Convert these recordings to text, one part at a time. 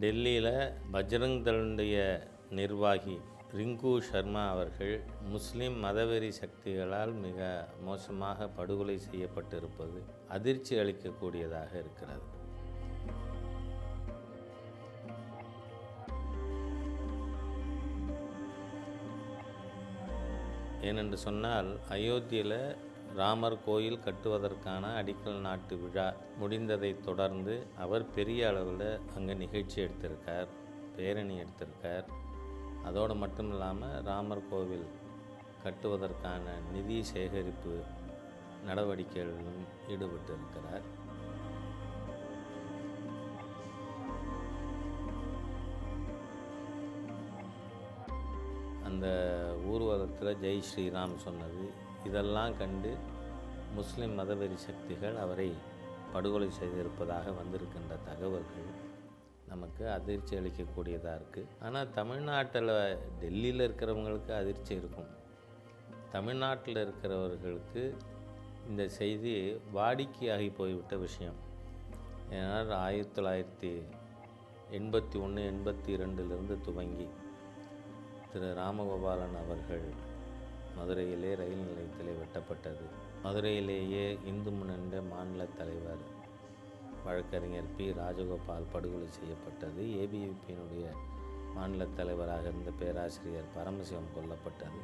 டெல்லியில் பஜ்ரங் தளுடைய நிர்வாகி ரிங்கு சர்மா அவர்கள் முஸ்லிம் மதவெறி சக்திகளால் மிக மோசமாக படுகொலை செய்யப்பட்டிருப்பது அதிர்ச்சி அளிக்கக்கூடியதாக இருக்கிறது. ஏனென்று சொன்னால் அயோத்தியில் ராமர் கோயில் கட்டுவதற்கான அடிக்கல் நாட்டு விழா முடிந்ததைத் தொடர்ந்து அவர் பெரிய அளவில் அங்கே நிகழ்ச்சி எடுத்திருக்கார் பேரணி எடுத்திருக்கார். அதோடு மட்டும் இல்லாமல் ராமர் கோவில் கட்டுவதற்கான நிதி சேகரிப்பு நடவடிக்கைகளிலும் ஈடுபட்டிருக்கிறார். அந்த ஊர்வலத்தில் ஜெய் ஸ்ரீராம் சொன்னது இதெல்லாம் கண்டு முஸ்லிம் மதவெறி சக்திகள் அவரை படுகொலை செய்திருப்பதாக வந்திருக்கின்ற தகவல்கள் நமக்கு அதிர்ச்சி அளிக்கக்கூடியதாக இருக்குது ஆனால் தமிழ்நாட்டில் டெல்லியில் இருக்கிறவங்களுக்கு அதிர்ச்சி இருக்கும். தமிழ்நாட்டில் இருக்கிறவர்களுக்கு இந்த செய்தி வாடிக்கையாகி போய்விட்ட விஷயம். ஏன்னால் ஆயிரத்தி தொள்ளாயிரத்தி எண்பத்தி ஒன்று எண்பத்தி ரெண்டிலிருந்து துவங்கி திரு. ராமகோபாலன் அவர்கள் மதுரையிலே ரயில் நிலையத்திலே வெட்டப்பட்டது. மதுரையிலேயே இந்து முன்னணி மாநில தலைவர் வழக்கறிஞர் பி. ராஜகோபால் படுகொலை செய்யப்பட்டது. ஏபிவிபியினுடைய மாநில தலைவராக இருந்த பேராசிரியர் பரமசிவம் கொல்லப்பட்டது.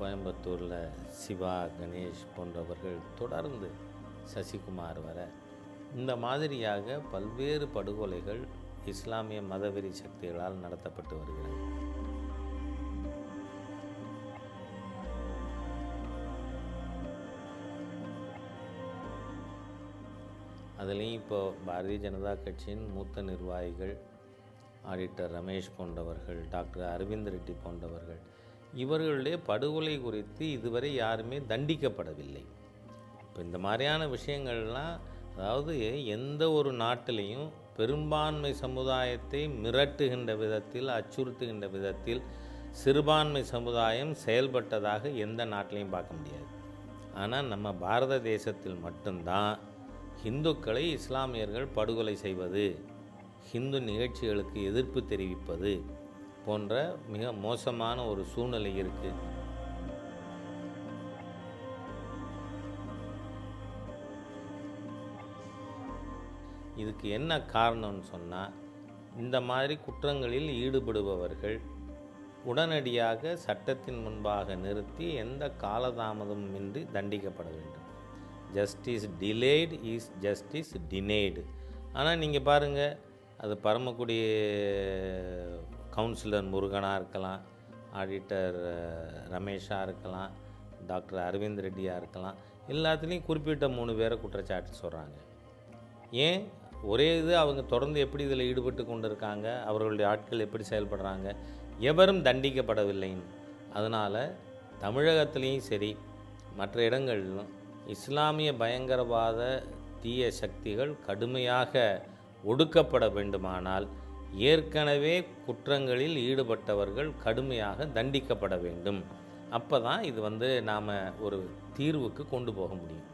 கோயம்புத்தூரில் சிவா கணேஷ் போன்றவர்கள் தொடர்ந்து சசிகுமார் வர இந்த மாதிரியாக பல்வேறு படுகொலைகள் இஸ்லாமிய மதவெறி சக்திகளால் நடத்தப்பட்டு வருகிறது. அதுலேயும் இப்போ பாரதிய ஜனதா கட்சியின் மூத்த நிர்வாகிகள் ஆடிட்டர் ரமேஷ் போன்றவர்கள் டாக்டர் அரவிந்த் ரெட்டி போன்றவர்கள் இவர்களுடைய படுகொலை குறித்து இதுவரை யாருமே தண்டிக்கப்படவில்லை. இப்போ இந்த மாதிரியான விஷயங்கள்லாம் அதாவது எந்த ஒரு நாட்டிலையும் பெரும்பான்மை சமுதாயத்தை மிரட்டுகின்ற விதத்தில் அச்சுறுத்துகின்ற விதத்தில் சிறுபான்மை சமுதாயம் செயல்பட்டதாக எந்த நாட்டிலையும் பார்க்க முடியாது. ஆனால் நம்ம பாரத தேசத்தில் மட்டும்தான் இந்துக்களை இஸ்லாமியர்கள் படுகொலை செய்வது ஹிந்து நிகழ்ச்சிகளுக்கு எதிர்ப்பு தெரிவிப்பது போன்ற மிக மோசமான ஒரு சூழ்நிலை இருக்குது இதுக்கு என்ன காரணம்னு சொன்னால் இந்த மாதிரி குற்றங்களில் ஈடுபடுபவர்கள் உடனடியாக சட்டத்தின் முன்பாக நிறுத்தி எந்த காலதாமதமும் தண்டிக்கப்பட வேண்டும். Justice delayed is justice denied ஆனால் நீங்கள் பாருங்கள் அது பரமக்குடி கவுன்சிலர் முருகனாக இருக்கலாம் ஆடிட்டர் ரமேஷாக இருக்கலாம் டாக்டர் அரவிந்த் ரெட்டியாக இருக்கலாம் எல்லாத்துலேயும் குறிப்பிட்ட மூணு பேரை குற்றச்சாட்டு சொல்கிறாங்க ஏன்? ஒரே இது அவங்க தொடர்ந்து எப்படி இதில் ஈடுபட்டு கொண்டு இருக்காங்க அவர்களுடைய ஆட்கள் எப்படி செயல்படுறாங்க எவரும் தண்டிக்கப்படவில்லைன்னு. அதனால் தமிழகத்துலேயும் சரி மற்ற இடங்களிலும் இஸ்லாமிய பயங்கரவாத தீய சக்திகள் கடுமையாக ஒடுக்கப்பட வேண்டுமானால் ஏற்கனவே குற்றங்களில் ஈடுபட்டவர்கள் கடுமையாக தண்டிக்கப்பட வேண்டும். அப்போ தான் இது வந்து நாம் ஒரு தீர்வுக்கு கொண்டு போக முடியும்.